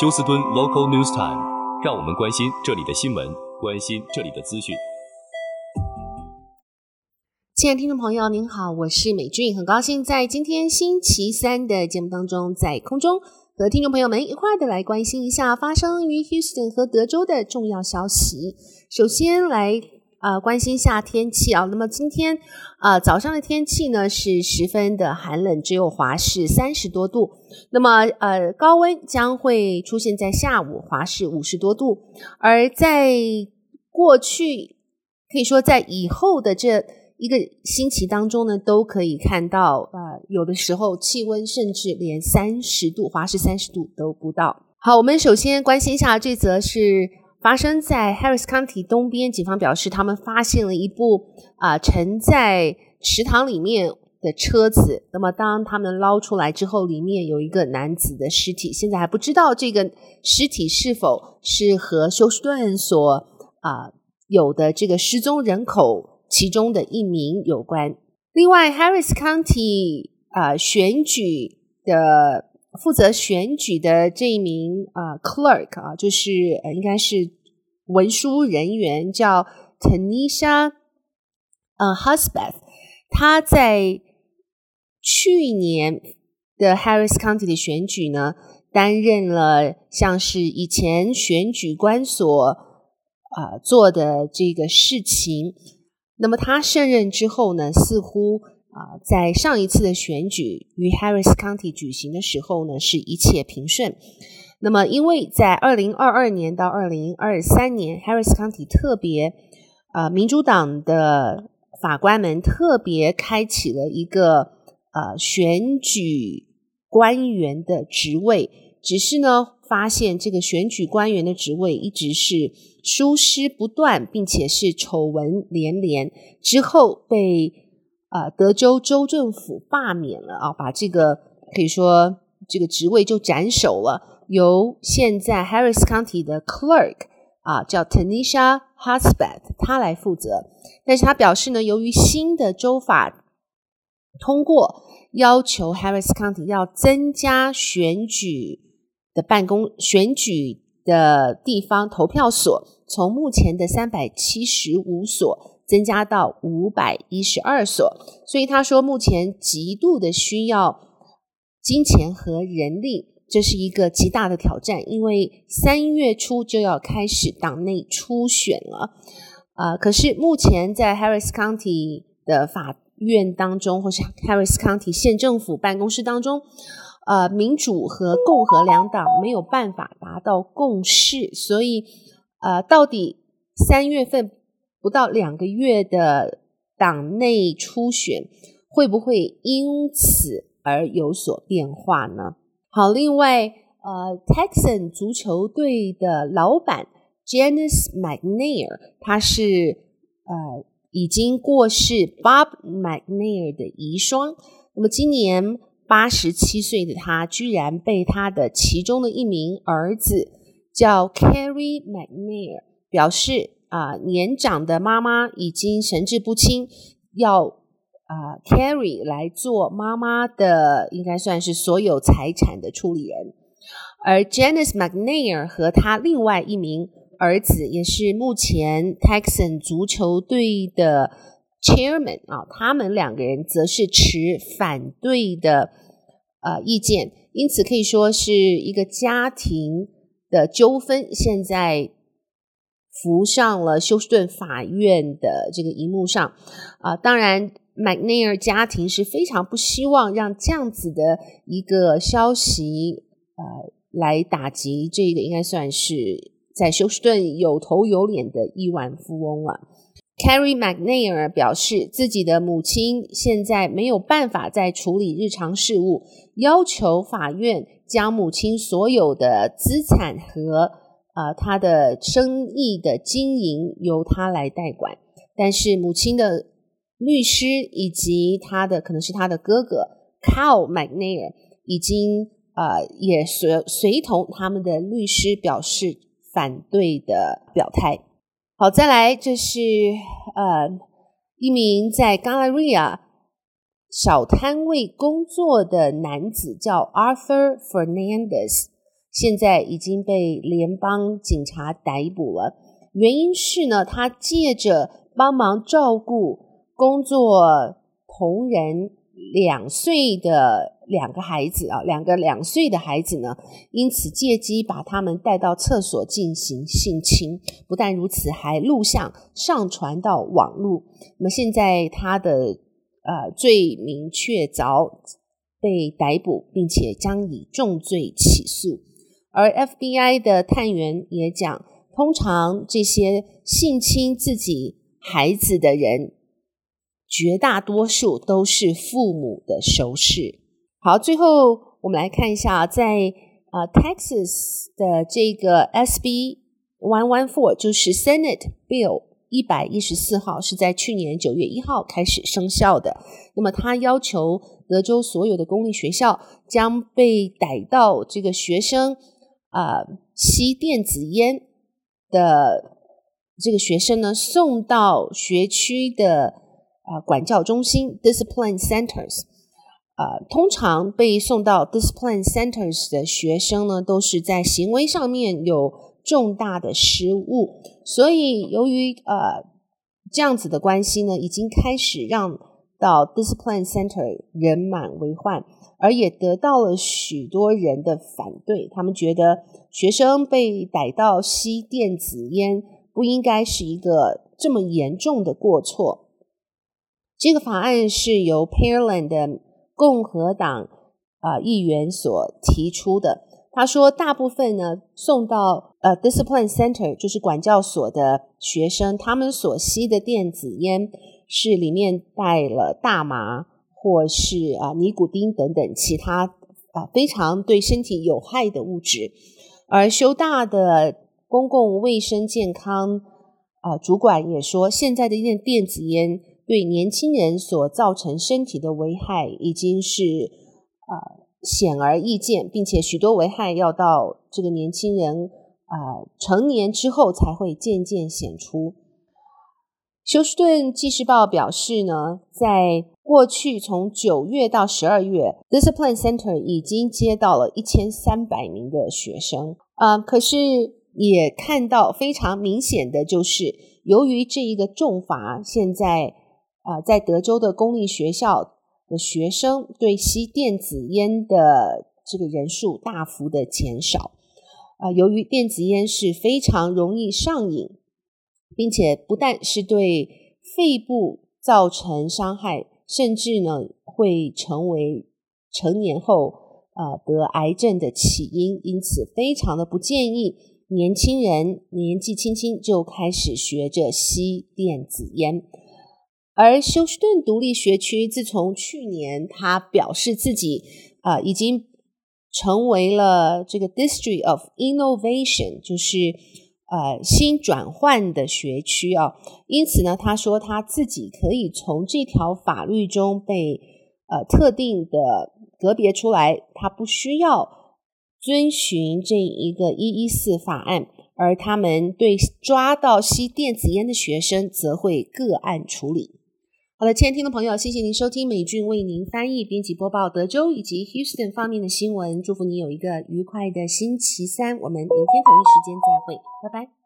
休斯敦 Local News Time，让我们关心这里的新闻，关心这里的资讯。亲爱的听众朋友，您好，我是美俊，很高兴在今天星期三的节目当中，在空中和听众朋友们一块儿的来关心一下发生于 Houston 和德州的重要消息。首先来。呃，关心一下天气啊。那么今天呃早上的天气呢是十分的寒冷，只有华氏三十多度。那么呃高温将会出现在下午，华氏五十多度。而在过去可以说在以后的这一个星期当中呢，都可以看到呃有的时候气温甚至连三十度，华氏三十度都不到。好，我们首先关心一下这则是。发生在 Harris County 东边，警方表示他们发现了一部啊、沉在池塘里面的车子。那么当他们捞出来之后，里面有一个男子的尸体，现在还不知道这个尸体是否是和休斯顿所啊、有的这个失踪人口其中的一名有关。另外，Harris County 啊、选举的。负责选举的这一名啊、呃、clerk 啊，就是呃应该是文书人员，叫 Tanisha，呃 h u s b a n d 他在去年的 Harris County 的选举呢，担任了像是以前选举官所啊、做的这个事情。那么他胜任之后呢，似乎。啊，在上一次的选举于 Harris County 举行的时候呢，是一切平顺。那么，因为在二零二二年到二零二三年，Harris County 特别啊，民主党的法官们特别开启了一个呃选举官员的职位，只是呢，发现这个选举官员的职位一直是疏失不断，并且是丑闻连连，之后被。啊、德州州政府罢免了啊，把这个可以说这个职位就斩首了，由现在 Harris County 的 Clerk 啊，叫 Tanisha Husband，他来负责。但是他表示呢，由于新的州法通过，要求 Harris County 要增加选举的办公、选举的地方投票所，从目前的三百七十五所。增加到五百一十二所，所以他说目前极度的需要金钱和人力，这是一个极大的挑战，因为三月初就要开始党内初选了，呃，可是目前在 Harris County 的法院当中，或是 Harris County 县政府办公室当中，呃，民主和共和两党没有办法达到共识，所以呃，到底三月份。不到两个月的党内初选，会不会因此而有所变化呢？好，另外，呃，Texan 足球队的老板 Janice McNair，他是呃已经过世 Bob McNair 的遗孀。那么今年八十七岁的他，居然被他的其中的一名儿子叫 Carrie McNair 表示。啊、年长的妈妈已经神志不清，要啊、Carrie 来做妈妈的，应该算是所有财产的处理人。而 Janice McNair 和他另外一名儿子，也是目前 Texan 足球队的 Chairman 啊，他们两个人则是持反对的呃意见，因此可以说是一个家庭的纠纷。现在。浮上了休斯顿法院的这个荧幕上，啊，当然，McNair 家庭是非常不希望让这样子的一个消息，呃，来打击这个应该算是在休斯顿有头有脸的亿万富翁了。Carrie McNair 表示，自己的母亲现在没有办法再处理日常事务，要求法院将母亲所有的资产和。啊、呃，他的生意的经营由他来代管，但是母亲的律师以及他的可能是他的哥哥 Cal McNair 已经呃也随随同他们的律师表示反对的表态。好，再来，这是呃一名在 Galleria 小摊位工作的男子，叫 Arthur Fernandez。现在已经被联邦警察逮捕了。原因是呢，他借着帮忙照顾工作同仁两岁的两个孩子啊，两个两岁的孩子呢，因此借机把他们带到厕所进行性侵。不但如此，还录像上传到网络。那么现在他的呃罪名确凿，被逮捕，并且将以重罪起诉。而 FBI 的探员也讲，通常这些性侵自己孩子的人，绝大多数都是父母的熟识。好，最后我们来看一下，在呃 Texas 的这个 SB one one four，就是 Senate Bill 一百一十四号，是在去年九月一号开始生效的。那么，他要求德州所有的公立学校将被逮到这个学生。啊、吸电子烟的这个学生呢，送到学区的啊、管教中心 （discipline centers）。啊、通常被送到 discipline centers 的学生呢，都是在行为上面有重大的失误，所以由于呃这样子的关系呢，已经开始让到 discipline center 人满为患。而也得到了许多人的反对，他们觉得学生被逮到吸电子烟不应该是一个这么严重的过错。这个法案是由 Pearland 的共和党啊、呃、议员所提出的。他说，大部分呢送到呃 Discipline Center 就是管教所的学生，他们所吸的电子烟是里面带了大麻。或是啊尼古丁等等其他啊非常对身体有害的物质，而修大的公共卫生健康啊主管也说，现在的电电子烟对年轻人所造成身体的危害已经是啊显而易见，并且许多危害要到这个年轻人啊成年之后才会渐渐显出。休斯顿纪事报表示呢，在过去从九月到十二月，Discipline Center 已经接到了一千三百名的学生啊、可是也看到非常明显的就是，由于这一个重罚，现在啊、在德州的公立学校的学生对吸电子烟的这个人数大幅的减少啊、由于电子烟是非常容易上瘾。并且不但是对肺部造成伤害，甚至呢会成为成年后呃得癌症的起因，因此非常的不建议年轻人年纪轻轻就开始学着吸电子烟。而休斯顿独立学区自从去年他表示自己啊、已经成为了这个 District of Innovation，就是。呃，新转换的学区啊，因此呢，他说他自己可以从这条法律中被呃特定的隔别出来，他不需要遵循这一个一一四法案，而他们对抓到吸电子烟的学生则会个案处理。好了，亲爱的听众朋友，谢谢您收听美俊为您翻译、编辑播报德州以及 Houston 方面的新闻。祝福你有一个愉快的星期三，我们明天同一时间再会，拜拜。